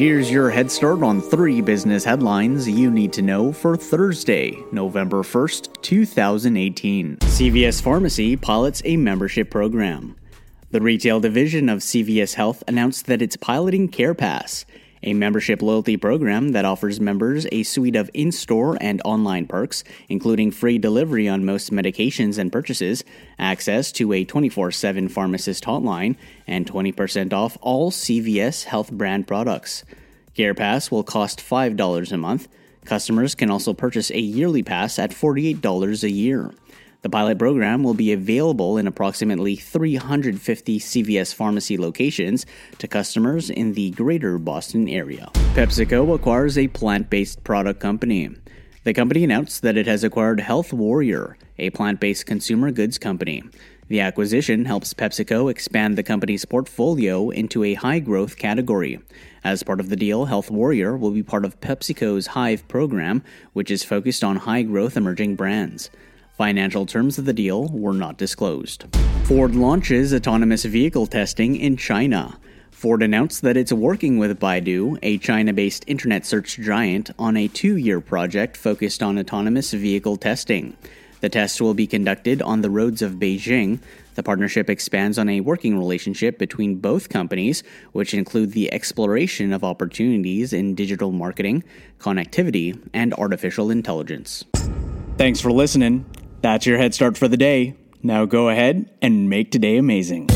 Here's your head start on three business headlines you need to know for Thursday, November 1st, 2018. CVS Pharmacy pilots a membership program. The retail division of CVS Health announced that it's piloting CarePass, a membership loyalty program that offers members a suite of in store and online perks, including free delivery on most medications and purchases, access to a 24 7 pharmacist hotline, and 20% off all CVS Health brand products. CarePass will cost $5 a month. Customers can also purchase a yearly pass at $48 a year. The pilot program will be available in approximately 350 CVS pharmacy locations to customers in the greater Boston area. PepsiCo acquires a plant based product company. The company announced that it has acquired Health Warrior, a plant based consumer goods company. The acquisition helps PepsiCo expand the company's portfolio into a high growth category. As part of the deal, Health Warrior will be part of PepsiCo's Hive program, which is focused on high growth emerging brands. Financial terms of the deal were not disclosed. Ford launches autonomous vehicle testing in China. Ford announced that it's working with Baidu, a China based internet search giant, on a two year project focused on autonomous vehicle testing. The tests will be conducted on the roads of Beijing. The partnership expands on a working relationship between both companies, which include the exploration of opportunities in digital marketing, connectivity, and artificial intelligence. Thanks for listening. That's your head start for the day. Now go ahead and make today amazing.